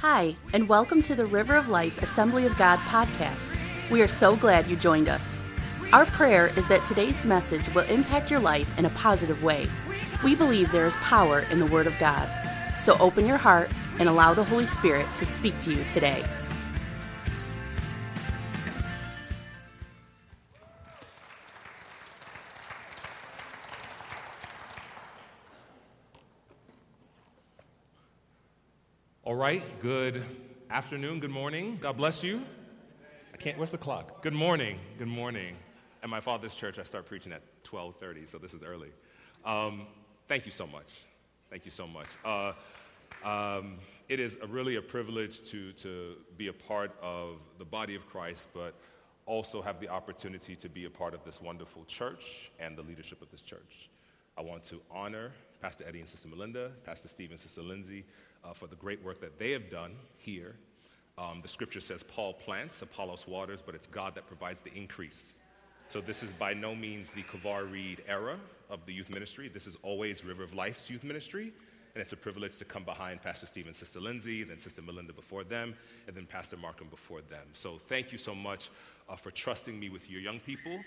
Hi, and welcome to the River of Life Assembly of God podcast. We are so glad you joined us. Our prayer is that today's message will impact your life in a positive way. We believe there is power in the Word of God. So open your heart and allow the Holy Spirit to speak to you today. All right, good afternoon, good morning. God bless you. I can't, where's the clock? Good morning, good morning. At my father's church, I start preaching at 12.30, so this is early. Um, thank you so much. Thank you so much. Uh, um, it is a really a privilege to, to be a part of the body of Christ, but also have the opportunity to be a part of this wonderful church and the leadership of this church. I want to honor Pastor Eddie and Sister Melinda, Pastor Steve and Sister Lindsay, uh, for the great work that they have done here. Um, the scripture says Paul plants, Apollos waters, but it's God that provides the increase. So this is by no means the Kavar Reed era of the youth ministry. This is always River of Life's youth ministry. And it's a privilege to come behind Pastor Steve and Sister Lindsay, then Sister Melinda before them, and then Pastor Markham before them. So thank you so much uh, for trusting me with your young people.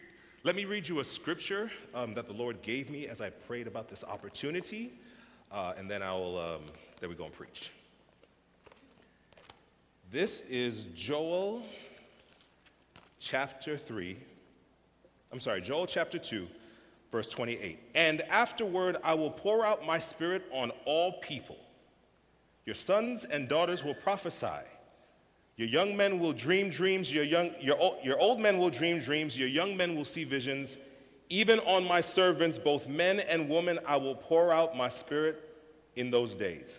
Let me read you a scripture um, that the Lord gave me as I prayed about this opportunity, uh, and then I will, um, then we go and preach. This is Joel chapter 3. I'm sorry, Joel chapter 2, verse 28. And afterward I will pour out my spirit on all people. Your sons and daughters will prophesy. Your young men will dream dreams, your, young, your, your old men will dream dreams, your young men will see visions. Even on my servants, both men and women, I will pour out my spirit in those days.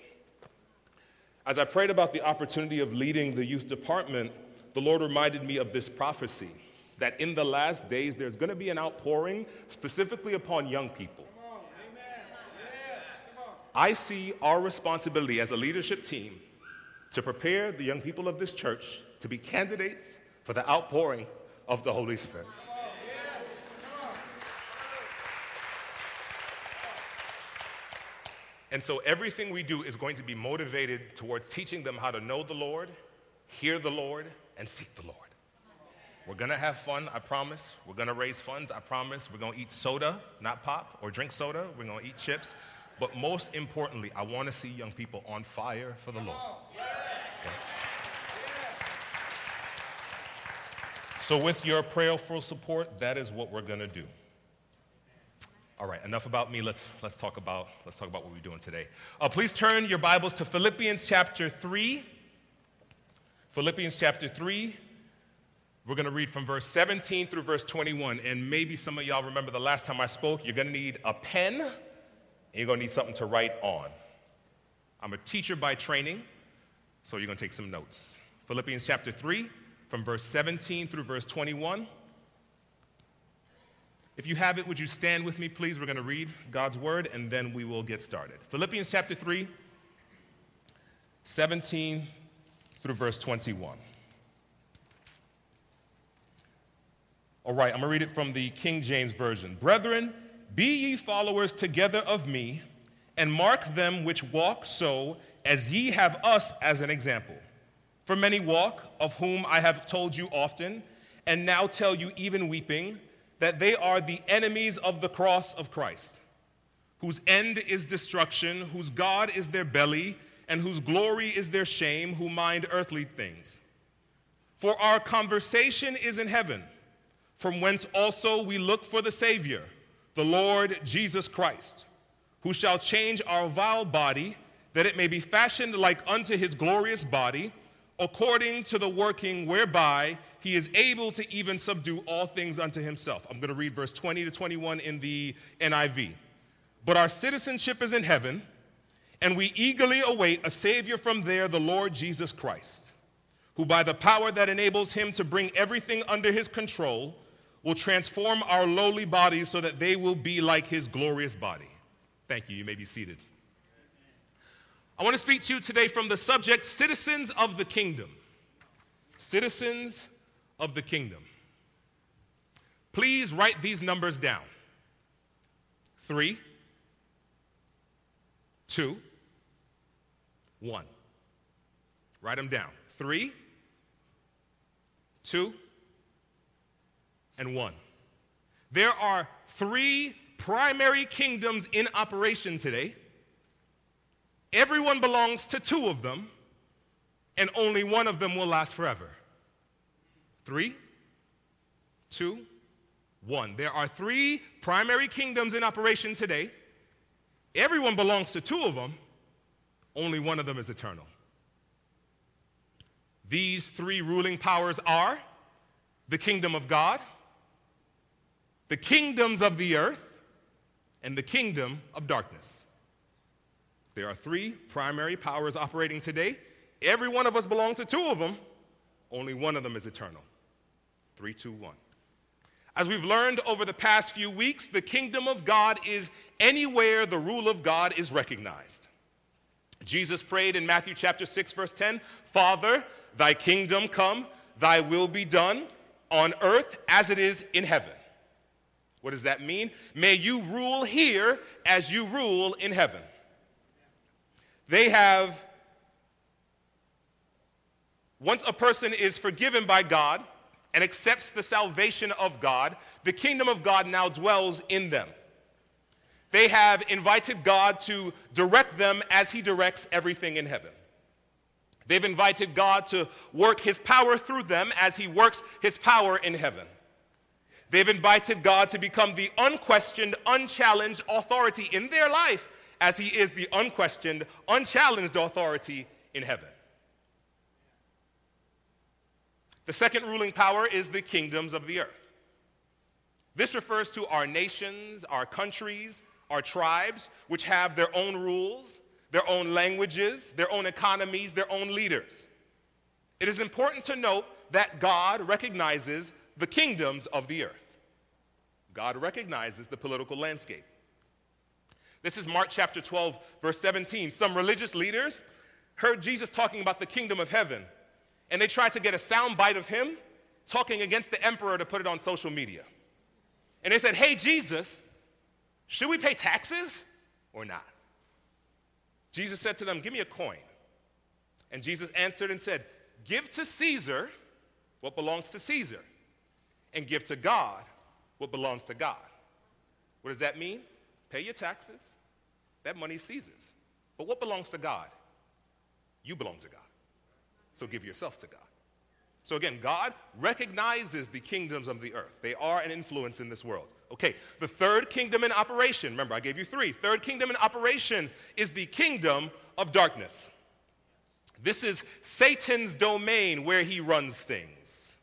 As I prayed about the opportunity of leading the youth department, the Lord reminded me of this prophecy that in the last days there's going to be an outpouring specifically upon young people. I see our responsibility as a leadership team to prepare the young people of this church to be candidates for the outpouring of the Holy Spirit. And so everything we do is going to be motivated towards teaching them how to know the Lord, hear the Lord, and seek the Lord. We're gonna have fun, I promise. We're gonna raise funds, I promise. We're gonna eat soda, not pop, or drink soda. We're gonna eat chips. But most importantly, I wanna see young people on fire for the Lord. Okay? So, with your prayerful support, that is what we're gonna do. All right, enough about me. Let's, let's, talk, about, let's talk about what we're doing today. Uh, please turn your Bibles to Philippians chapter 3. Philippians chapter 3. We're going to read from verse 17 through verse 21. And maybe some of y'all remember the last time I spoke. You're going to need a pen, and you're going to need something to write on. I'm a teacher by training, so you're going to take some notes. Philippians chapter 3, from verse 17 through verse 21. If you have it, would you stand with me, please? We're going to read God's word and then we will get started. Philippians chapter 3, 17 through verse 21. All right, I'm going to read it from the King James Version. Brethren, be ye followers together of me, and mark them which walk so, as ye have us as an example. For many walk, of whom I have told you often, and now tell you even weeping, that they are the enemies of the cross of Christ, whose end is destruction, whose God is their belly, and whose glory is their shame, who mind earthly things. For our conversation is in heaven, from whence also we look for the Savior, the Lord Jesus Christ, who shall change our vile body, that it may be fashioned like unto his glorious body, according to the working whereby he is able to even subdue all things unto himself. I'm going to read verse 20 to 21 in the NIV. But our citizenship is in heaven, and we eagerly await a Savior from there, the Lord Jesus Christ, who by the power that enables him to bring everything under his control will transform our lowly bodies so that they will be like his glorious body. Thank you. You may be seated. I want to speak to you today from the subject citizens of the kingdom. Citizens of the kingdom. Please write these numbers down three, two, one. Write them down. Three, two, and one. There are three primary kingdoms in operation today. Everyone belongs to two of them, and only one of them will last forever. Three, two, one. There are three primary kingdoms in operation today. Everyone belongs to two of them, only one of them is eternal. These three ruling powers are the kingdom of God, the kingdoms of the earth, and the kingdom of darkness. There are three primary powers operating today. Every one of us belongs to two of them, only one of them is eternal. Three, two, one. As we've learned over the past few weeks, the kingdom of God is anywhere the rule of God is recognized. Jesus prayed in Matthew chapter 6 verse 10, "Father, thy kingdom come, thy will be done on earth as it is in heaven." What does that mean? May you rule here as you rule in heaven. They have once a person is forgiven by God, and accepts the salvation of God, the kingdom of God now dwells in them. They have invited God to direct them as He directs everything in heaven. They've invited God to work His power through them as He works His power in heaven. They've invited God to become the unquestioned, unchallenged authority in their life as He is the unquestioned, unchallenged authority in heaven. The second ruling power is the kingdoms of the earth. This refers to our nations, our countries, our tribes, which have their own rules, their own languages, their own economies, their own leaders. It is important to note that God recognizes the kingdoms of the earth. God recognizes the political landscape. This is Mark chapter 12, verse 17. Some religious leaders heard Jesus talking about the kingdom of heaven and they tried to get a sound bite of him talking against the emperor to put it on social media. And they said, Hey, Jesus, should we pay taxes or not? Jesus said to them, Give me a coin. And Jesus answered and said, Give to Caesar what belongs to Caesar, and give to God what belongs to God. What does that mean? Pay your taxes. That money is Caesar's. But what belongs to God? You belong to God. So give yourself to God. So again, God recognizes the kingdoms of the earth. They are an influence in this world. Okay, the third kingdom in operation, remember I gave you three. Third kingdom in operation is the kingdom of darkness. This is Satan's domain where he runs things,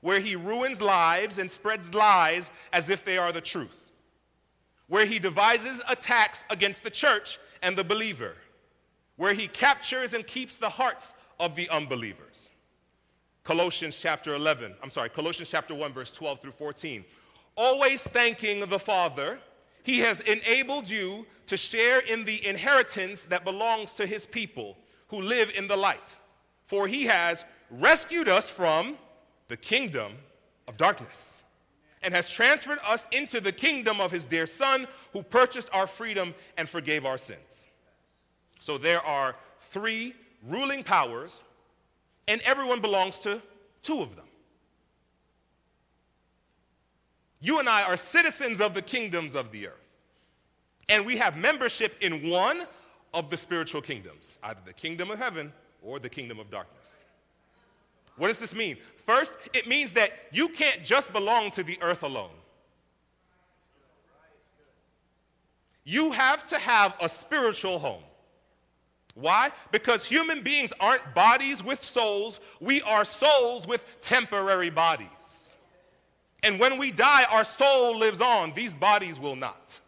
where he ruins lives and spreads lies as if they are the truth, where he devises attacks against the church and the believer, where he captures and keeps the hearts of the unbelievers. Colossians chapter 11, I'm sorry, Colossians chapter 1, verse 12 through 14. Always thanking the Father, He has enabled you to share in the inheritance that belongs to His people who live in the light. For He has rescued us from the kingdom of darkness and has transferred us into the kingdom of His dear Son who purchased our freedom and forgave our sins. So there are three ruling powers, and everyone belongs to two of them. You and I are citizens of the kingdoms of the earth, and we have membership in one of the spiritual kingdoms, either the kingdom of heaven or the kingdom of darkness. What does this mean? First, it means that you can't just belong to the earth alone. You have to have a spiritual home. Why? Because human beings aren't bodies with souls, we are souls with temporary bodies. And when we die, our soul lives on, these bodies will not.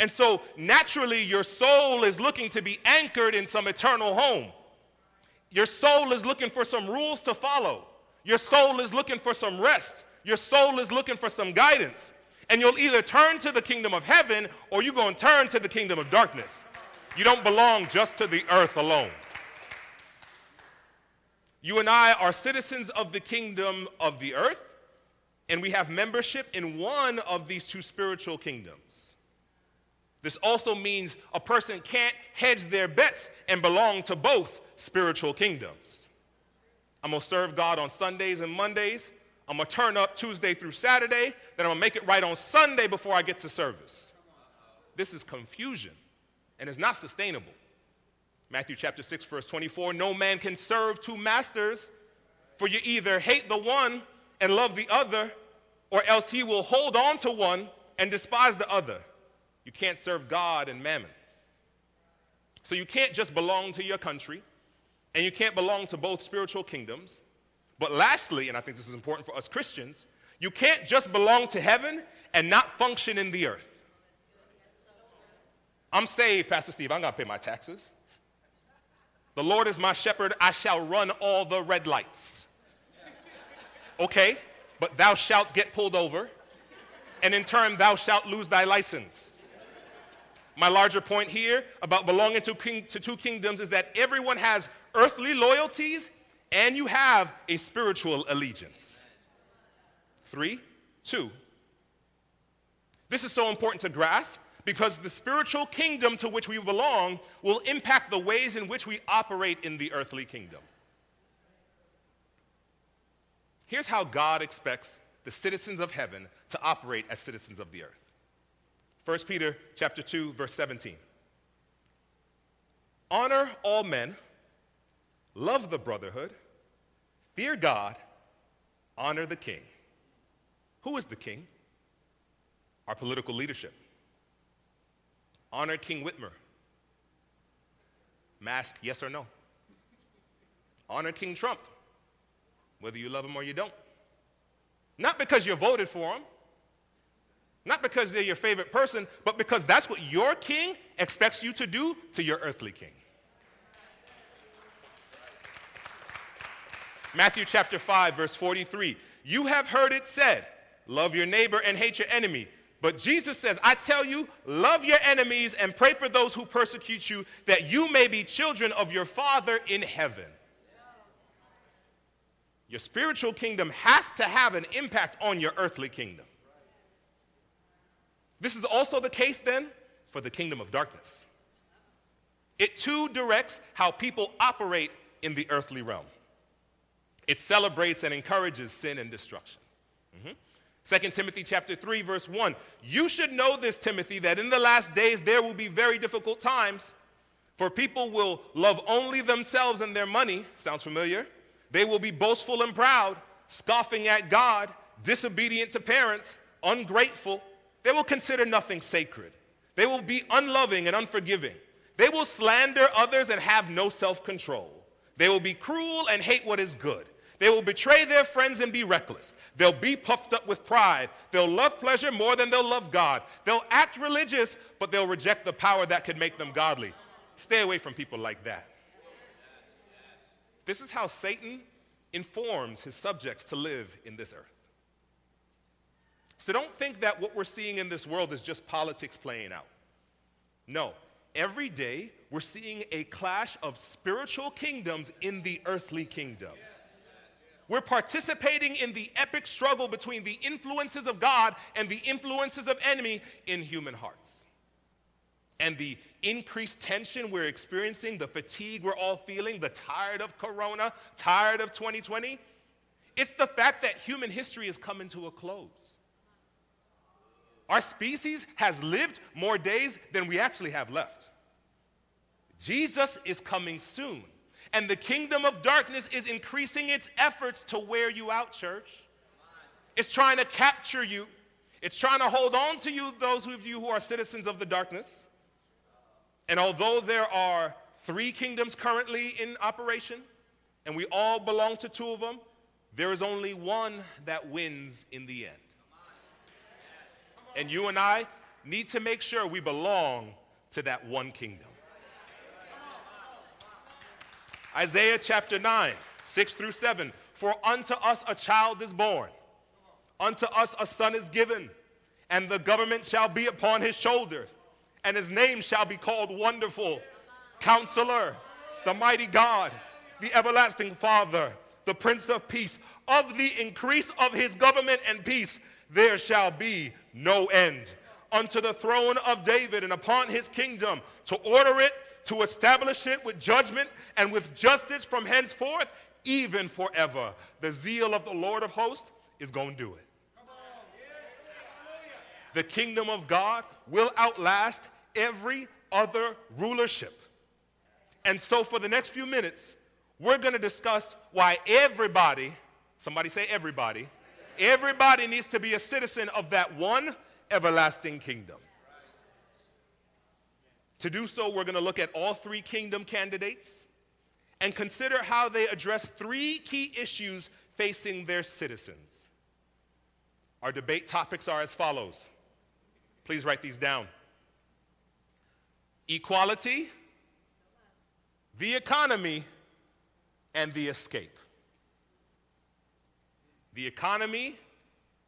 And so naturally, your soul is looking to be anchored in some eternal home. Your soul is looking for some rules to follow. Your soul is looking for some rest. Your soul is looking for some guidance. And you'll either turn to the kingdom of heaven or you're going to turn to the kingdom of darkness. You don't belong just to the earth alone. You and I are citizens of the kingdom of the earth, and we have membership in one of these two spiritual kingdoms. This also means a person can't hedge their bets and belong to both spiritual kingdoms. I'm going to serve God on Sundays and Mondays. I'm going to turn up Tuesday through Saturday. Then I'm going to make it right on Sunday before I get to service. This is confusion and it's not sustainable. Matthew chapter 6, verse 24 No man can serve two masters, for you either hate the one and love the other, or else he will hold on to one and despise the other. You can't serve God and mammon. So you can't just belong to your country, and you can't belong to both spiritual kingdoms. But lastly, and I think this is important for us Christians, you can't just belong to heaven and not function in the earth. I'm saved, Pastor Steve. I'm going to pay my taxes. The Lord is my shepherd. I shall run all the red lights. Okay, but thou shalt get pulled over, and in turn, thou shalt lose thy license. My larger point here about belonging to, king, to two kingdoms is that everyone has earthly loyalties and you have a spiritual allegiance. Three, two. This is so important to grasp because the spiritual kingdom to which we belong will impact the ways in which we operate in the earthly kingdom. Here's how God expects the citizens of heaven to operate as citizens of the earth. 1 Peter chapter 2 verse 17. Honor all men, love the brotherhood, fear God, honor the king. Who is the king? Our political leadership. Honor King Whitmer. Mask, yes or no. Honor King Trump whether you love him or you don't. Not because you voted for him, not because they're your favorite person, but because that's what your king expects you to do to your earthly king. Matthew chapter 5, verse 43. You have heard it said, Love your neighbor and hate your enemy. But Jesus says, I tell you, love your enemies and pray for those who persecute you, that you may be children of your Father in heaven. Your spiritual kingdom has to have an impact on your earthly kingdom. This is also the case then for the kingdom of darkness. It too directs how people operate in the earthly realm. It celebrates and encourages sin and destruction. Mm-hmm. 2 Timothy chapter 3 verse 1. You should know this Timothy that in the last days there will be very difficult times for people will love only themselves and their money. Sounds familiar? They will be boastful and proud, scoffing at God, disobedient to parents, ungrateful. They will consider nothing sacred. They will be unloving and unforgiving. They will slander others and have no self control. They will be cruel and hate what is good. They will betray their friends and be reckless. They'll be puffed up with pride. They'll love pleasure more than they'll love God. They'll act religious, but they'll reject the power that could make them godly. Stay away from people like that. This is how Satan informs his subjects to live in this earth. So don't think that what we're seeing in this world is just politics playing out. No, every day we're seeing a clash of spiritual kingdoms in the earthly kingdom. We're participating in the epic struggle between the influences of God and the influences of enemy in human hearts and the increased tension we're experiencing, the fatigue we're all feeling, the tired of Corona, tired of 2020, it's the fact that human history is coming to a close. Our species has lived more days than we actually have left. Jesus is coming soon, and the kingdom of darkness is increasing its efforts to wear you out, church. It's trying to capture you. It's trying to hold on to you, those of you who are citizens of the darkness. And although there are three kingdoms currently in operation, and we all belong to two of them, there is only one that wins in the end. And you and I need to make sure we belong to that one kingdom. Isaiah chapter 9, 6 through 7. For unto us a child is born, unto us a son is given, and the government shall be upon his shoulders and his name shall be called Wonderful, Counselor, the Mighty God, the Everlasting Father, the Prince of Peace. Of the increase of his government and peace, there shall be no end. Unto the throne of David and upon his kingdom, to order it to establish it with judgment and with justice from henceforth, even forever. The zeal of the Lord of hosts is going to do it. The kingdom of God will outlast every other rulership. And so, for the next few minutes, we're going to discuss why everybody, somebody say everybody, everybody needs to be a citizen of that one everlasting kingdom. To do so, we're going to look at all three kingdom candidates and consider how they address three key issues facing their citizens. Our debate topics are as follows. Please write these down equality, the economy, and the escape. The economy,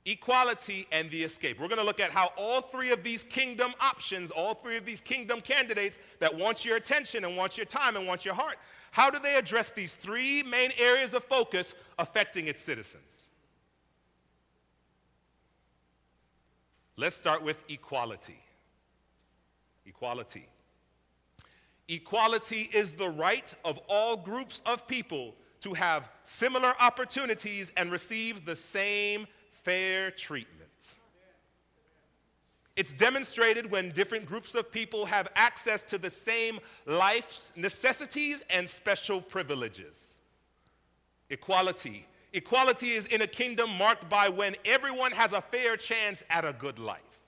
equality, and the escape. We're going to look at how all three of these kingdom options, all three of these kingdom candidates that want your attention and want your time and want your heart, how do they address these three main areas of focus affecting its citizens? Let's start with equality. Equality. Equality is the right of all groups of people to have similar opportunities and receive the same fair treatment. It's demonstrated when different groups of people have access to the same life necessities and special privileges. Equality. Equality is in a kingdom marked by when everyone has a fair chance at a good life.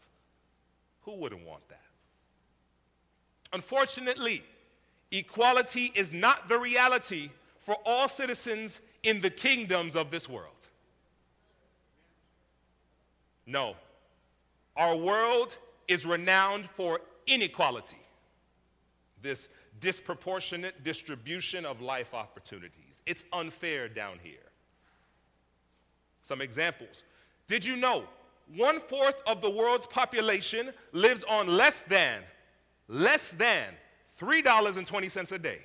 Who wouldn't want that? Unfortunately, equality is not the reality for all citizens in the kingdoms of this world. No. Our world is renowned for inequality, this disproportionate distribution of life opportunities. It's unfair down here. Some examples. Did you know one fourth of the world's population lives on less than, less than $3.20 a day?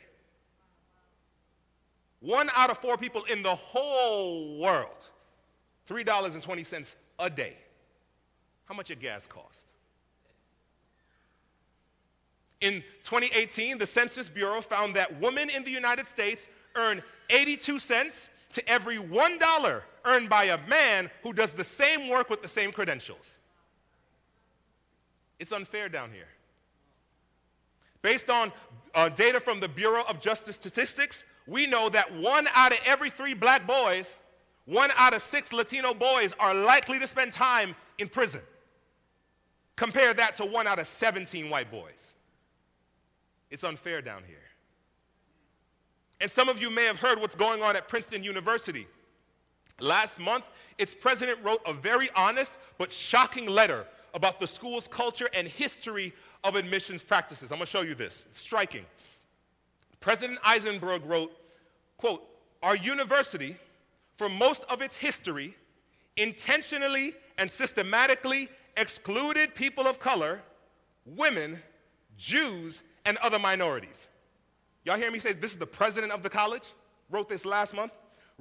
One out of four people in the whole world, $3.20 a day. How much a gas cost? In 2018, the Census Bureau found that women in the United States earn 82 cents to every $1 earned by a man who does the same work with the same credentials. It's unfair down here. Based on uh, data from the Bureau of Justice Statistics, we know that one out of every three black boys, one out of six Latino boys are likely to spend time in prison. Compare that to one out of 17 white boys. It's unfair down here. And some of you may have heard what's going on at Princeton University. Last month, its president wrote a very honest but shocking letter about the school's culture and history of admissions practices. I'm going to show you this. It's striking. President Eisgruber wrote, quote, our university, for most of its history, intentionally and systematically excluded people of color, women, Jews, and other minorities. Y'all hear me say this is the president of the college? Wrote this last month.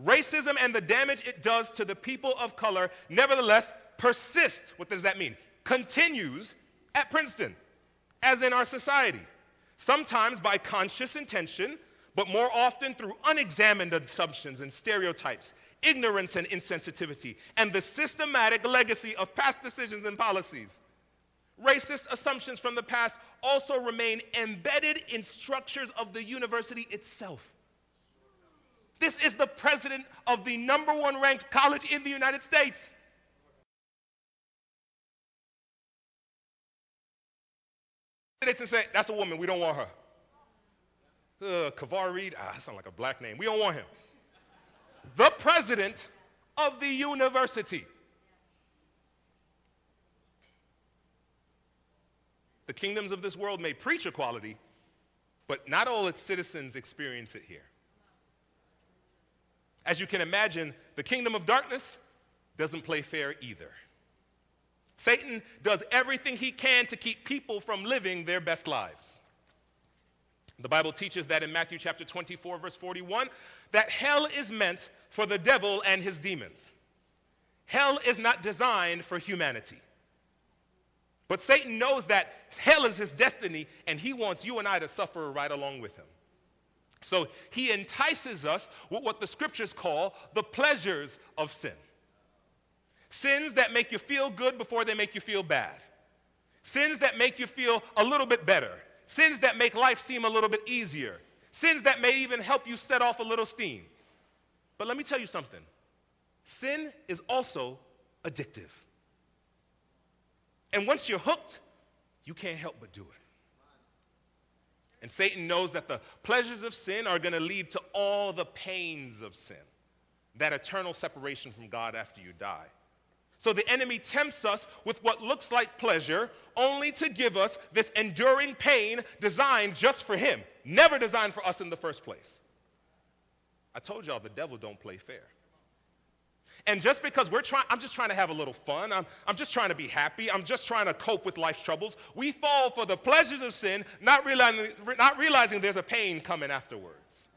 Racism and the damage it does to the people of color nevertheless persists. What does that mean? Continues at Princeton, as in our society. Sometimes by conscious intention, but more often through unexamined assumptions and stereotypes ignorance and insensitivity, and the systematic legacy of past decisions and policies. Racist assumptions from the past also remain embedded in structures of the university itself. This is the president of the number one ranked college in the United States. And say, that's a woman, we don't want her. Uh, Kavar Reed, ah, that sounds like a black name. We don't want him the president of the university. The kingdoms of this world may preach equality, but not all its citizens experience it here. As you can imagine, the kingdom of darkness doesn't play fair either. Satan does everything he can to keep people from living their best lives. The Bible teaches that in Matthew chapter 24, verse 41, that hell is meant for the devil and his demons. Hell is not designed for humanity. But Satan knows that hell is his destiny, and he wants you and I to suffer right along with him. So he entices us with what the scriptures call the pleasures of sin. Sins that make you feel good before they make you feel bad. Sins that make you feel a little bit better. Sins that make life seem a little bit easier. Sins that may even help you set off a little steam. But let me tell you something sin is also addictive. And once you're hooked, you can't help but do it. And Satan knows that the pleasures of sin are going to lead to all the pains of sin, that eternal separation from God after you die. So the enemy tempts us with what looks like pleasure, only to give us this enduring pain designed just for him, never designed for us in the first place. I told y'all the devil don't play fair. And just because we're trying, I'm just trying to have a little fun, I'm, I'm just trying to be happy, I'm just trying to cope with life's troubles, we fall for the pleasures of sin, not realizing, not realizing there's a pain coming afterwards.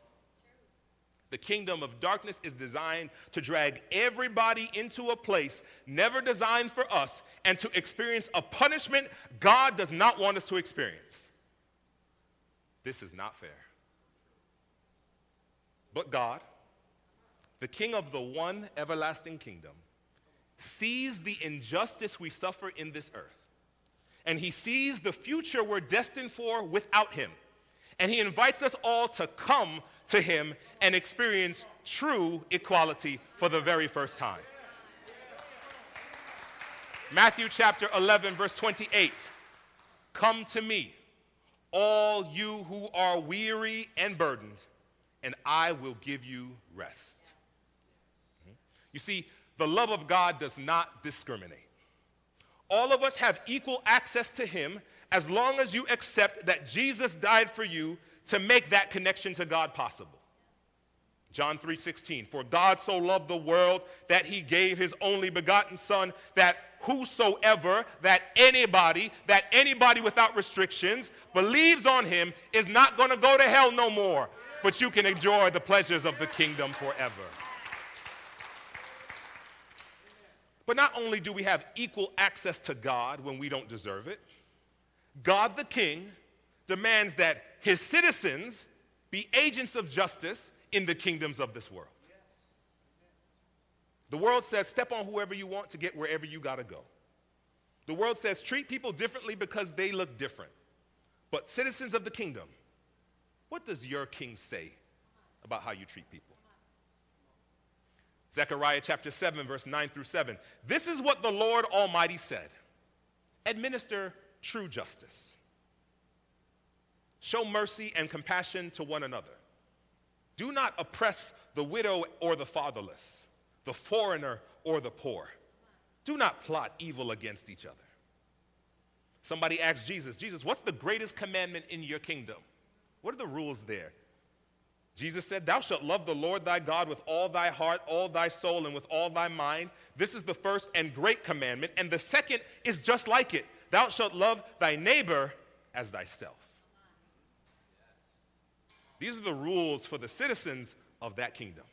The kingdom of darkness is designed to drag everybody into a place never designed for us and to experience a punishment God does not want us to experience. This is not fair. But God, the king of the one everlasting kingdom, sees the injustice we suffer in this earth. And he sees the future we're destined for without him. And he invites us all to come to him and experience true equality for the very first time. Matthew chapter 11, verse 28. Come to me, all you who are weary and burdened, and I will give you rest. You see, the love of God does not discriminate. All of us have equal access to Him as long as you accept that Jesus died for you to make that connection to God possible. John 3:16 For God so loved the world that he gave his only begotten son that whosoever that anybody that anybody without restrictions believes on him is not going to go to hell no more but you can enjoy the pleasures of the kingdom forever. But not only do we have equal access to God when we don't deserve it, God the King demands that his citizens be agents of justice in the kingdoms of this world. The world says, step on whoever you want to get wherever you got to go. The world says, treat people differently because they look different. But citizens of the kingdom, what does your king say about how you treat people? Zechariah chapter 7, verse 9 through 7. This is what the Lord Almighty said Administer true justice, show mercy and compassion to one another. Do not oppress the widow or the fatherless, the foreigner or the poor. Do not plot evil against each other. Somebody asked Jesus, Jesus, what's the greatest commandment in your kingdom? What are the rules there? Jesus said, Thou shalt love the Lord thy God with all thy heart, all thy soul, and with all thy mind. This is the first and great commandment. And the second is just like it Thou shalt love thy neighbor as thyself. These are the rules for the citizens of that kingdom.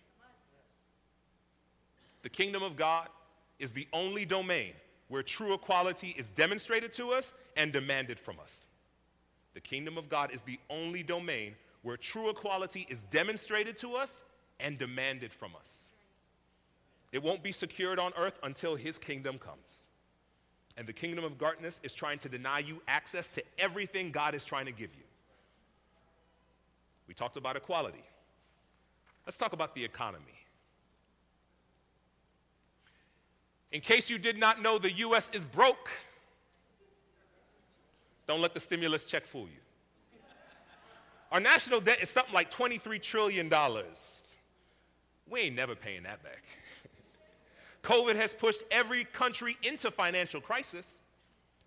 The kingdom of God is the only domain where true equality is demonstrated to us and demanded from us. The kingdom of God is the only domain where true equality is demonstrated to us and demanded from us. It won't be secured on earth until his kingdom comes. And the kingdom of darkness is trying to deny you access to everything God is trying to give you. We talked about equality. Let's talk about the economy. In case you did not know, the U.S. is broke. Don't let the stimulus check fool you. Our national debt is something like $23 trillion. We ain't never paying that back. COVID has pushed every country into financial crisis.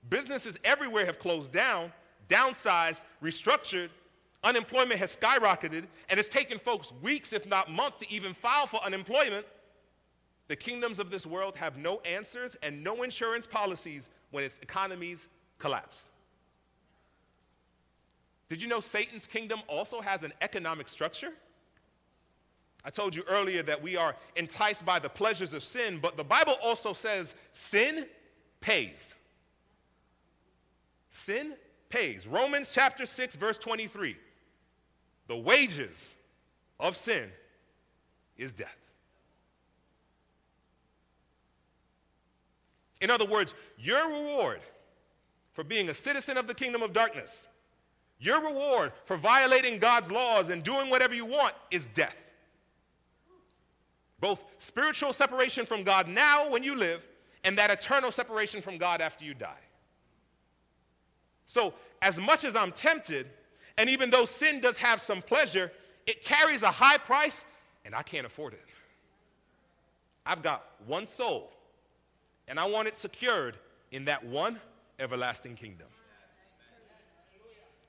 Businesses everywhere have closed down, downsized, restructured. Unemployment has skyrocketed, and it's taken folks weeks, if not months, to even file for unemployment. The kingdoms of this world have no answers and no insurance policies when its economies collapse. Did you know Satan's kingdom also has an economic structure? I told you earlier that we are enticed by the pleasures of sin, but the Bible also says sin pays. Sin pays. Romans chapter 6, verse 23. The wages of sin is death. In other words, your reward for being a citizen of the kingdom of darkness, your reward for violating God's laws and doing whatever you want is death. Both spiritual separation from God now when you live, and that eternal separation from God after you die. So, as much as I'm tempted, and even though sin does have some pleasure, it carries a high price, and I can't afford it. I've got one soul and I want it secured in that one everlasting kingdom.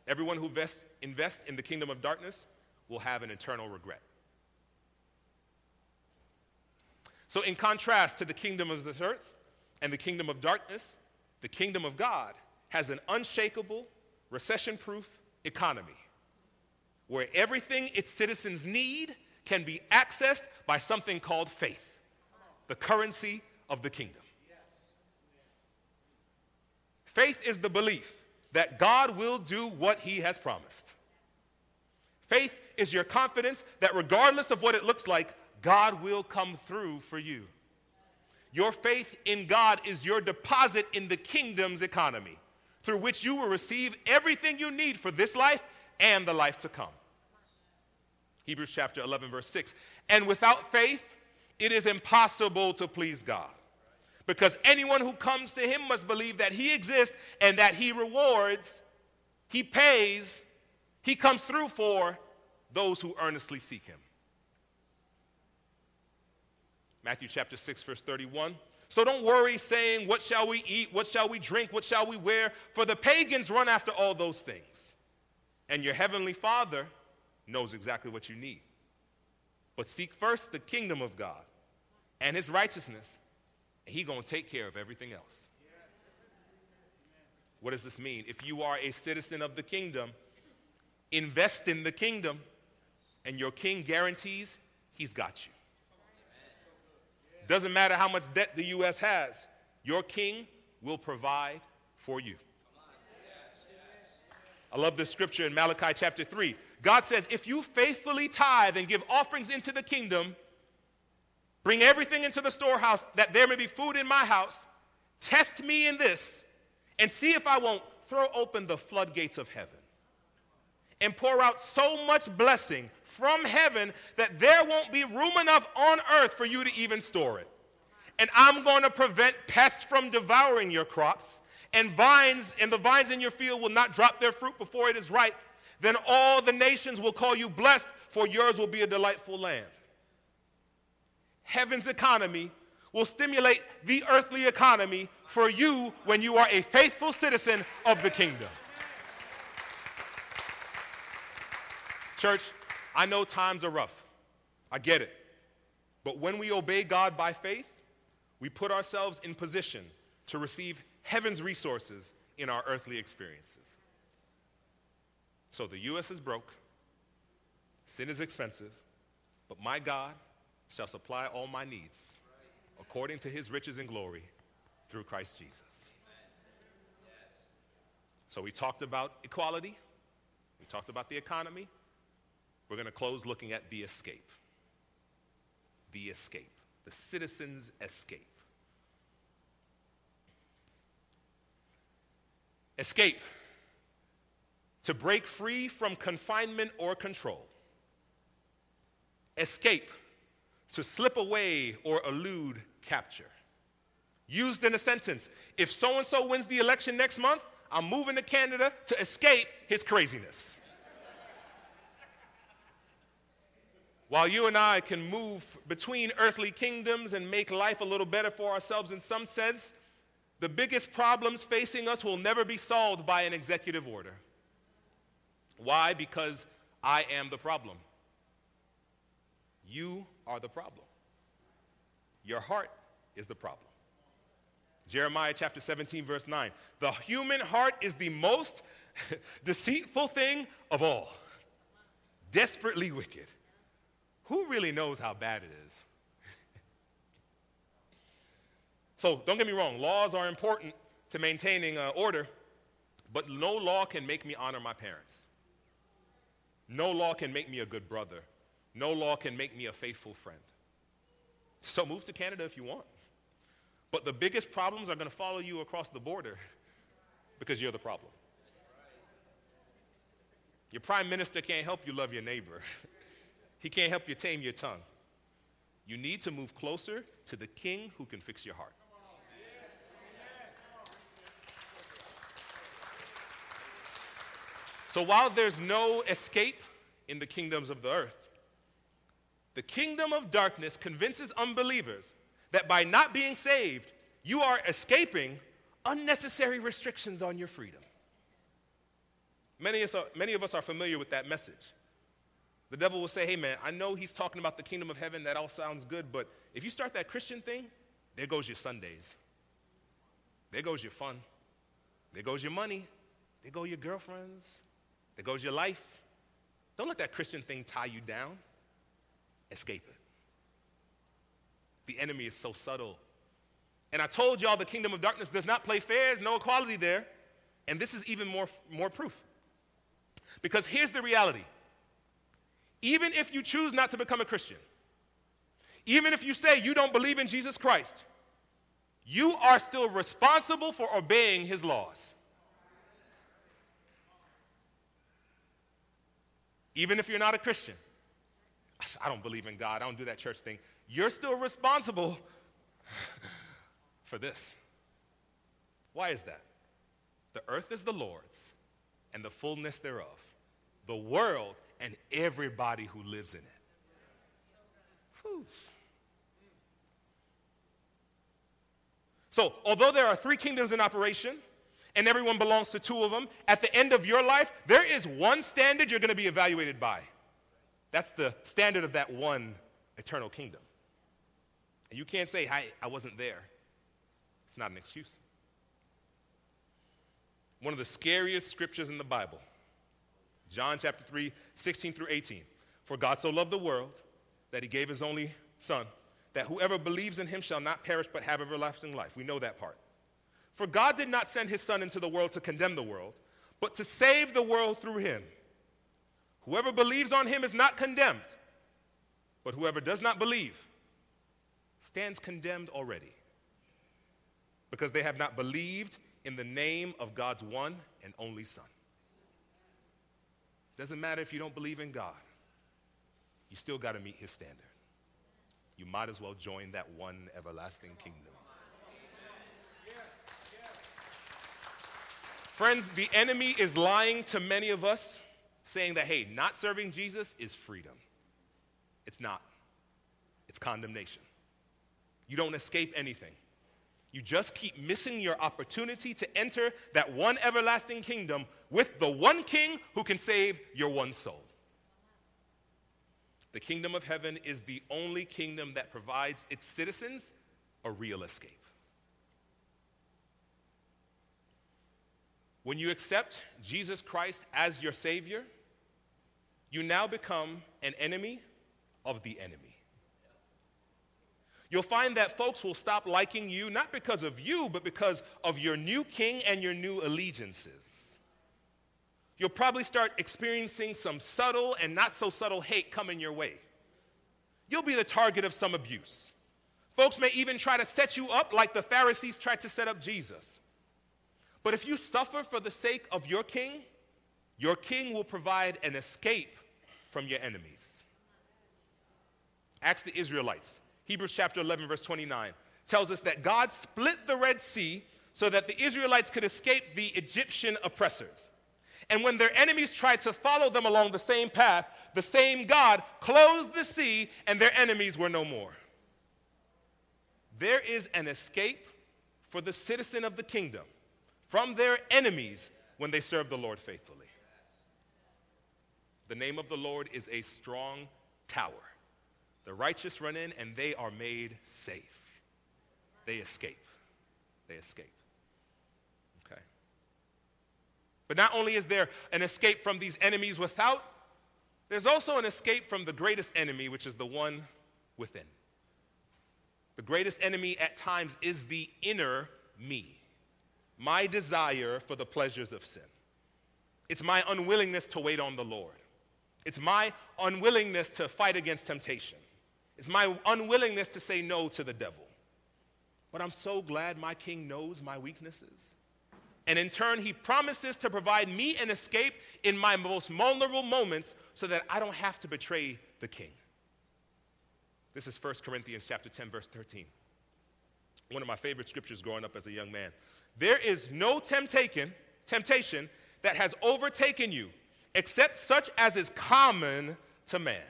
Everyone who invests in the kingdom of darkness will have an eternal regret. So, in contrast to the kingdom of this earth and the kingdom of darkness, the kingdom of God has an unshakable, recession proof economy where everything its citizens need can be accessed by something called faith, the currency of the kingdom. Faith is the belief that God will do what he has promised. Faith is your confidence that regardless of what it looks like, God will come through for you. Your faith in God is your deposit in the kingdom's economy, through which you will receive everything you need for this life and the life to come. Hebrews chapter 11, verse 6. And without faith, it is impossible to please God. Because anyone who comes to him must believe that he exists and that he rewards, he pays, he comes through for those who earnestly seek him. Matthew chapter 6, verse 31. So don't worry, saying, What shall we eat? What shall we drink? What shall we wear? For the pagans run after all those things. And your heavenly Father knows exactly what you need. But seek first the kingdom of God and his righteousness, He's going to take care of everything else. What does this mean? If you are a citizen of the kingdom, invest in the kingdom, and your king guarantees he's got you. Doesn't matter how much debt the U.S. has, your king will provide for you. I love this scripture in Malachi chapter 3. God says, If you faithfully tithe and give offerings into the kingdom, Bring everything into the storehouse that there may be food in my house. Test me in this and see if I won't throw open the floodgates of heaven and pour out so much blessing from heaven that there won't be room enough on earth for you to even store it. And I'm going to prevent pests from devouring your crops, and vines and the vines in your field will not drop their fruit before it is ripe. Then all the nations will call you blessed, for yours will be a delightful land heaven's economy will stimulate the earthly economy for you when you are a faithful citizen of the kingdom. Church, I know times are rough. I get it. But when we obey God by faith, we put ourselves in position to receive heaven's resources in our earthly experiences. So the U.S. is broke, sin is expensive, but my God shall supply all my needs according to his riches and glory through Christ Jesus. So we talked about equality, we talked about the economy. We're going to close looking at the escape. The escape, the citizen's escape. Escape. To break free from confinement or control. Escape to slip away or elude capture. Used in a sentence if so and so wins the election next month, I'm moving to Canada to escape his craziness. While you and I can move between earthly kingdoms and make life a little better for ourselves in some sense, the biggest problems facing us will never be solved by an executive order. Why? Because I am the problem. You are the problem. Your heart is the problem. Jeremiah chapter 17, verse 9. The human heart is the most deceitful thing of all, desperately wicked. Who really knows how bad it is? so don't get me wrong, laws are important to maintaining uh, order, But no law can make me honor my parents. No law can make me a good brother. No law can make me a faithful friend. So move to Canada if you want. But the biggest problems are going to follow you across the border because you're the problem. Your prime minister can't help you love your neighbor, he can't help you tame your tongue. You need to move closer to the king who can fix your heart. So while there's no escape in the kingdoms of the earth, the kingdom of darkness convinces unbelievers that by not being saved, you are escaping unnecessary restrictions on your freedom. Many of, us are, many of us are familiar with that message. The devil will say, hey man, I know he's talking about the kingdom of heaven, that all sounds good, but if you start that Christian thing, there goes your Sundays. There goes your fun. There goes your money. There go your girlfriends. There goes your life. Don't let that Christian thing tie you down. Escape it. The enemy is so subtle. And I told y'all the kingdom of darkness does not play fair, there's no equality there. And this is even more, more proof. Because here's the reality even if you choose not to become a Christian, even if you say you don't believe in Jesus Christ, you are still responsible for obeying his laws. Even if you're not a Christian, I don't believe in God, I don't do that church thing. You're still responsible for this. Why is that? The earth is the Lord's and the fullness thereof, the world and everybody who lives in it. Whew. So, although there are three kingdoms in operation, and everyone belongs to two of them, at the end of your life, there is one standard you're going to be evaluated by. That's the standard of that one eternal kingdom. And you can't say, I, I wasn't there. It's not an excuse. One of the scariest scriptures in the Bible John chapter 3, 16 through 18. For God so loved the world that he gave his only Son, that whoever believes in him shall not perish but have everlasting life. We know that part. For God did not send his Son into the world to condemn the world, but to save the world through him. Whoever believes on him is not condemned, but whoever does not believe stands condemned already because they have not believed in the name of God's one and only Son. Doesn't matter if you don't believe in God, you still got to meet his standard. You might as well join that one everlasting kingdom. Friends, the enemy is lying to many of us, saying that, hey, not serving Jesus is freedom. It's not, it's condemnation. You don't escape anything. You just keep missing your opportunity to enter that one everlasting kingdom with the one king who can save your one soul. The kingdom of heaven is the only kingdom that provides its citizens a real escape. When you accept Jesus Christ as your Savior, you now become an enemy of the enemy. You'll find that folks will stop liking you not because of you, but because of your new king and your new allegiances. You'll probably start experiencing some subtle and not so subtle hate coming your way. You'll be the target of some abuse. Folks may even try to set you up like the Pharisees tried to set up Jesus. But if you suffer for the sake of your king, your king will provide an escape from your enemies. Ask the Israelites Hebrews chapter 11, verse 29, tells us that God split the Red Sea so that the Israelites could escape the Egyptian oppressors. And when their enemies tried to follow them along the same path, the same God closed the sea and their enemies were no more. There is an escape for the citizen of the kingdom from their enemies when they serve the Lord faithfully. The name of the Lord is a strong tower. The righteous run in and they are made safe. They escape. They escape. Okay. But not only is there an escape from these enemies without, there's also an escape from the greatest enemy, which is the one within. The greatest enemy at times is the inner me. my desire for the pleasures of sin. It's my unwillingness to wait on the Lord. It's my unwillingness to fight against temptation. It's my unwillingness to say no to the devil. But I'm so glad my king knows my weaknesses. And in turn, he promises to provide me an escape in my most vulnerable moments so that I don't have to betray the king. This is 1 Corinthians chapter 10 verse 13. One of my favorite scriptures growing up as a young man. There is no temptation, temptation that has overtaken you except such as is common to man.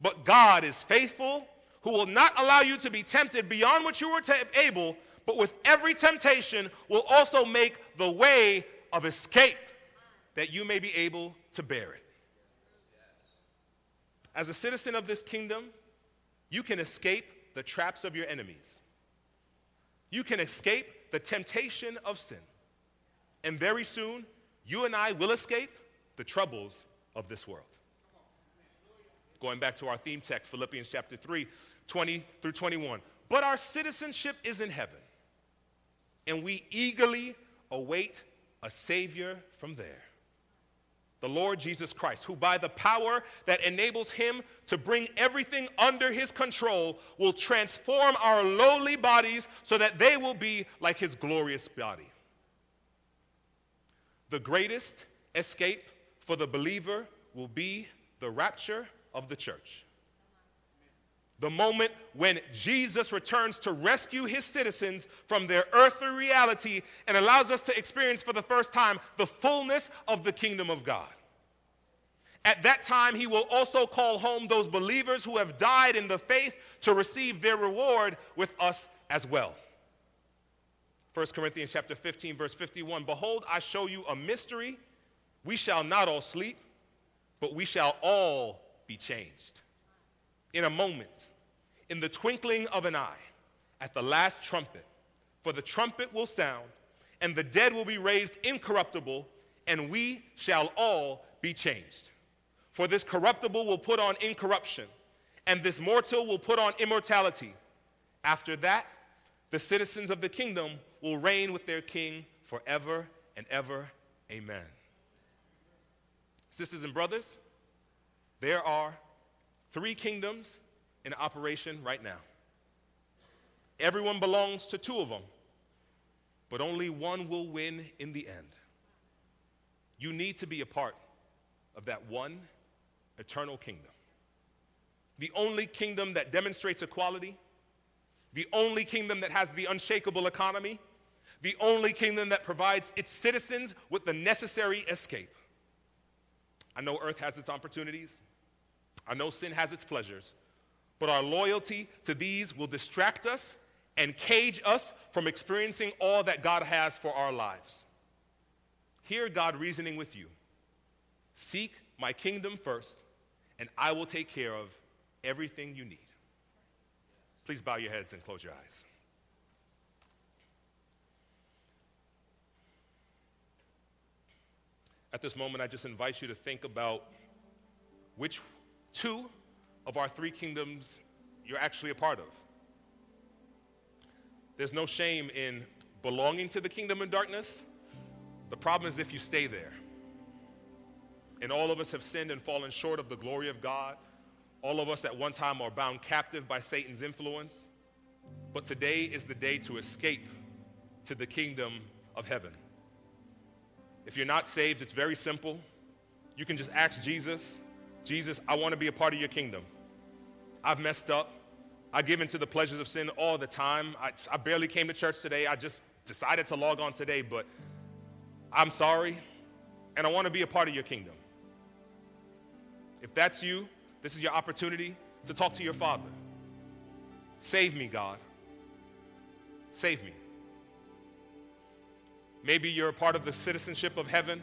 But God is faithful, who will not allow you to be tempted beyond what you are able, but with every temptation will also make the way of escape that you may be able to bear it. As a citizen of this kingdom, you can escape the traps of your enemies. You can escape the temptation of sin. And very soon, you and I will escape the troubles of this world. Going back to our theme text, Philippians chapter 3, 20 through 21. But our citizenship is in heaven, and we eagerly await a Savior from there. The Lord Jesus Christ, who by the power that enables him to bring everything under his control will transform our lowly bodies so that they will be like his glorious body. The greatest escape for the believer will be the rapture of the church. The moment when Jesus returns to rescue his citizens from their earthly reality and allows us to experience for the first time the fullness of the kingdom of God. At that time, he will also call home those believers who have died in the faith to receive their reward with us as well. 1 Corinthians chapter 15 verse 51 Behold I show you a mystery we shall not all sleep but we shall all be changed in a moment in the twinkling of an eye at the last trumpet for the trumpet will sound and the dead will be raised incorruptible and we shall all be changed for this corruptible will put on incorruption and this mortal will put on immortality after that the citizens of the kingdom will reign with their king forever and ever. Amen. Sisters and brothers, there are three kingdoms in operation right now. Everyone belongs to two of them, but only one will win in the end. You need to be a part of that one eternal kingdom. The only kingdom that demonstrates equality, the only kingdom that has the unshakable economy, the only kingdom that provides its citizens with the necessary escape. I know earth has its opportunities, I know sin has its pleasures, but our loyalty to these will distract us and cage us from experiencing all that God has for our lives. Hear God reasoning with you Seek my kingdom first, and I will take care of everything you need. Please bow your heads and close your eyes. At this moment, I just invite you to think about which two of our three kingdoms you're actually a part of. There's no shame in belonging to the kingdom of darkness. The problem is if you stay there. And all of us have sinned and fallen short of the glory of God. All of us at one time are bound captive by Satan's influence, but today is the day to escape to the kingdom of heaven. If you're not saved, it's very simple. You can just ask Jesus, Jesus, I want to be a part of your kingdom. I've messed up. I give into the pleasures of sin all the time. I, I barely came to church today. I just decided to log on today, but I'm sorry, and I want to be a part of your kingdom. If that's you, this is your opportunity to talk to your Father. Save me, God. Save me. Maybe you're a part of the citizenship of heaven,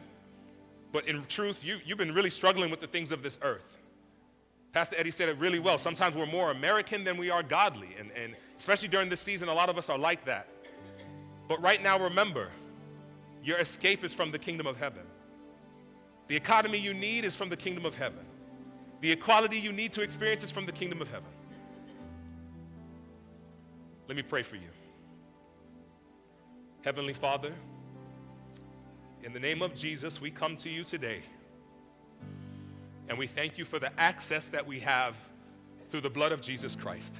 but in truth, you, you've been really struggling with the things of this earth. Pastor Eddie said it really well. Sometimes we're more American than we are godly, and, and especially during this season, a lot of us are like that. But right now, remember, your escape is from the kingdom of heaven. The economy you need is from the kingdom of heaven. The equality you need to experience is from the kingdom of heaven. Let me pray for you. Heavenly Father, in the name of Jesus, we come to you today. And we thank you for the access that we have through the blood of Jesus Christ.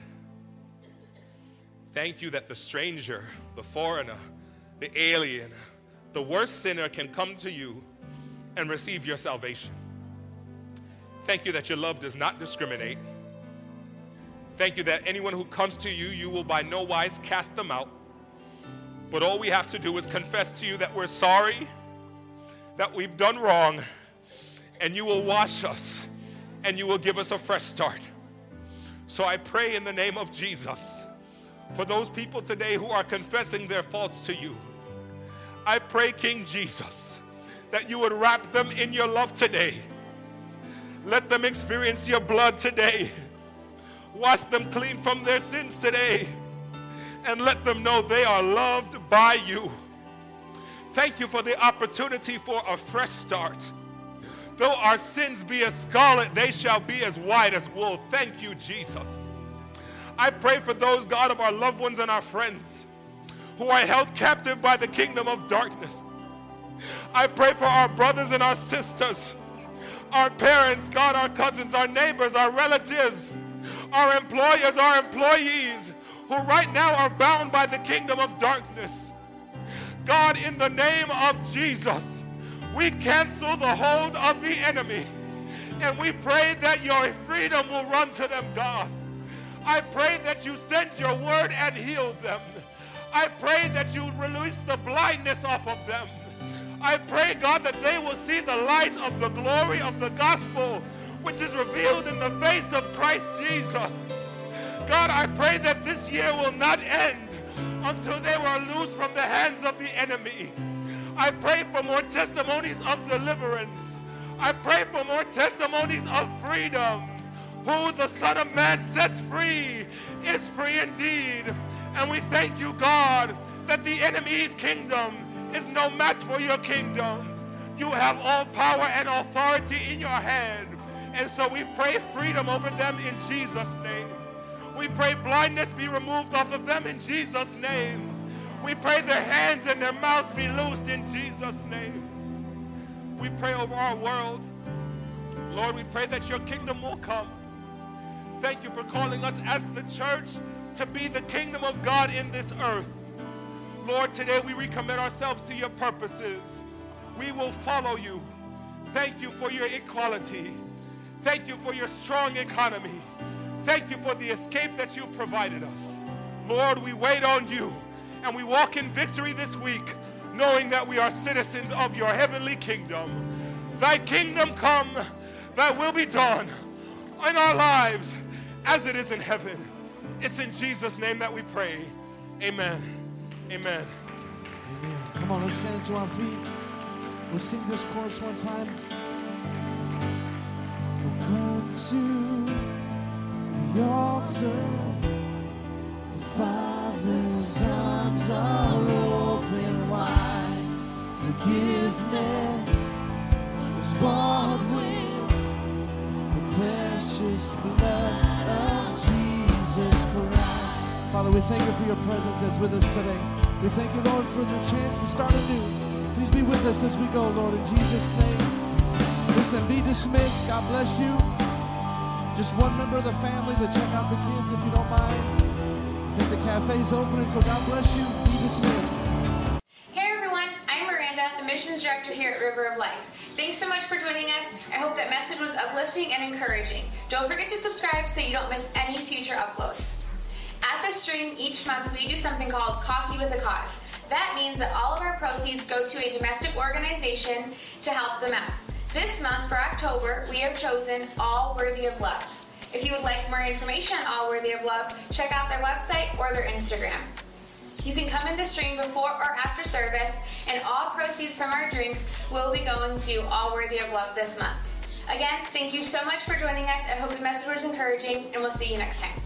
Thank you that the stranger, the foreigner, the alien, the worst sinner can come to you and receive your salvation. Thank you that your love does not discriminate. Thank you that anyone who comes to you, you will by no wise cast them out. But all we have to do is confess to you that we're sorry, that we've done wrong, and you will wash us and you will give us a fresh start. So I pray in the name of Jesus for those people today who are confessing their faults to you. I pray, King Jesus, that you would wrap them in your love today. Let them experience your blood today. Wash them clean from their sins today. And let them know they are loved by you. Thank you for the opportunity for a fresh start. Though our sins be as scarlet, they shall be as white as wool. Thank you, Jesus. I pray for those, God, of our loved ones and our friends who are held captive by the kingdom of darkness. I pray for our brothers and our sisters, our parents, God, our cousins, our neighbors, our relatives, our employers, our employees, who right now are bound by the kingdom of darkness. God, in the name of Jesus, we cancel the hold of the enemy and we pray that your freedom will run to them, God. I pray that you send your word and heal them. I pray that you release the blindness off of them. I pray, God, that they will see the light of the glory of the gospel, which is revealed in the face of Christ Jesus. God, I pray that this year will not end until they were loosed from the hands of the enemy. I pray for more testimonies of deliverance. I pray for more testimonies of freedom. Who the Son of Man sets free is free indeed. And we thank you, God, that the enemy's kingdom is no match for your kingdom. You have all power and authority in your hand. And so we pray freedom over them in Jesus' name. We pray blindness be removed off of them in Jesus' name. We pray their hands and their mouths be loosed in Jesus' name. We pray over our world. Lord, we pray that your kingdom will come. Thank you for calling us as the church to be the kingdom of God in this earth. Lord, today we recommit ourselves to your purposes. We will follow you. Thank you for your equality. Thank you for your strong economy. Thank you for the escape that you provided us. Lord, we wait on you and we walk in victory this week, knowing that we are citizens of your heavenly kingdom. Thy kingdom come, thy will be done in our lives as it is in heaven. It's in Jesus' name that we pray. Amen. Amen. Amen. Come on, let's stand to our feet. We'll sing this chorus one time. We'll come to Father, we thank you for your presence that's with us today. We thank you, Lord, for the chance to start anew. Please be with us as we go, Lord, in Jesus' name. Listen, be dismissed. God bless you. Just one member of the family to check out the kids if you don't mind. I think the cafe's opening, so God bless you. Be dismissed. Hey everyone, I'm Miranda, the missions director here at River of Life. Thanks so much for joining us. I hope that message was uplifting and encouraging. Don't forget to subscribe so you don't miss any future uploads. At the stream each month, we do something called Coffee with a Cause. That means that all of our proceeds go to a domestic organization to help them out. This month, for October, we have chosen All Worthy of Love. If you would like more information on All Worthy of Love, check out their website or their Instagram. You can come in the stream before or after service, and all proceeds from our drinks will be going to All Worthy of Love this month. Again, thank you so much for joining us. I hope the message was encouraging, and we'll see you next time.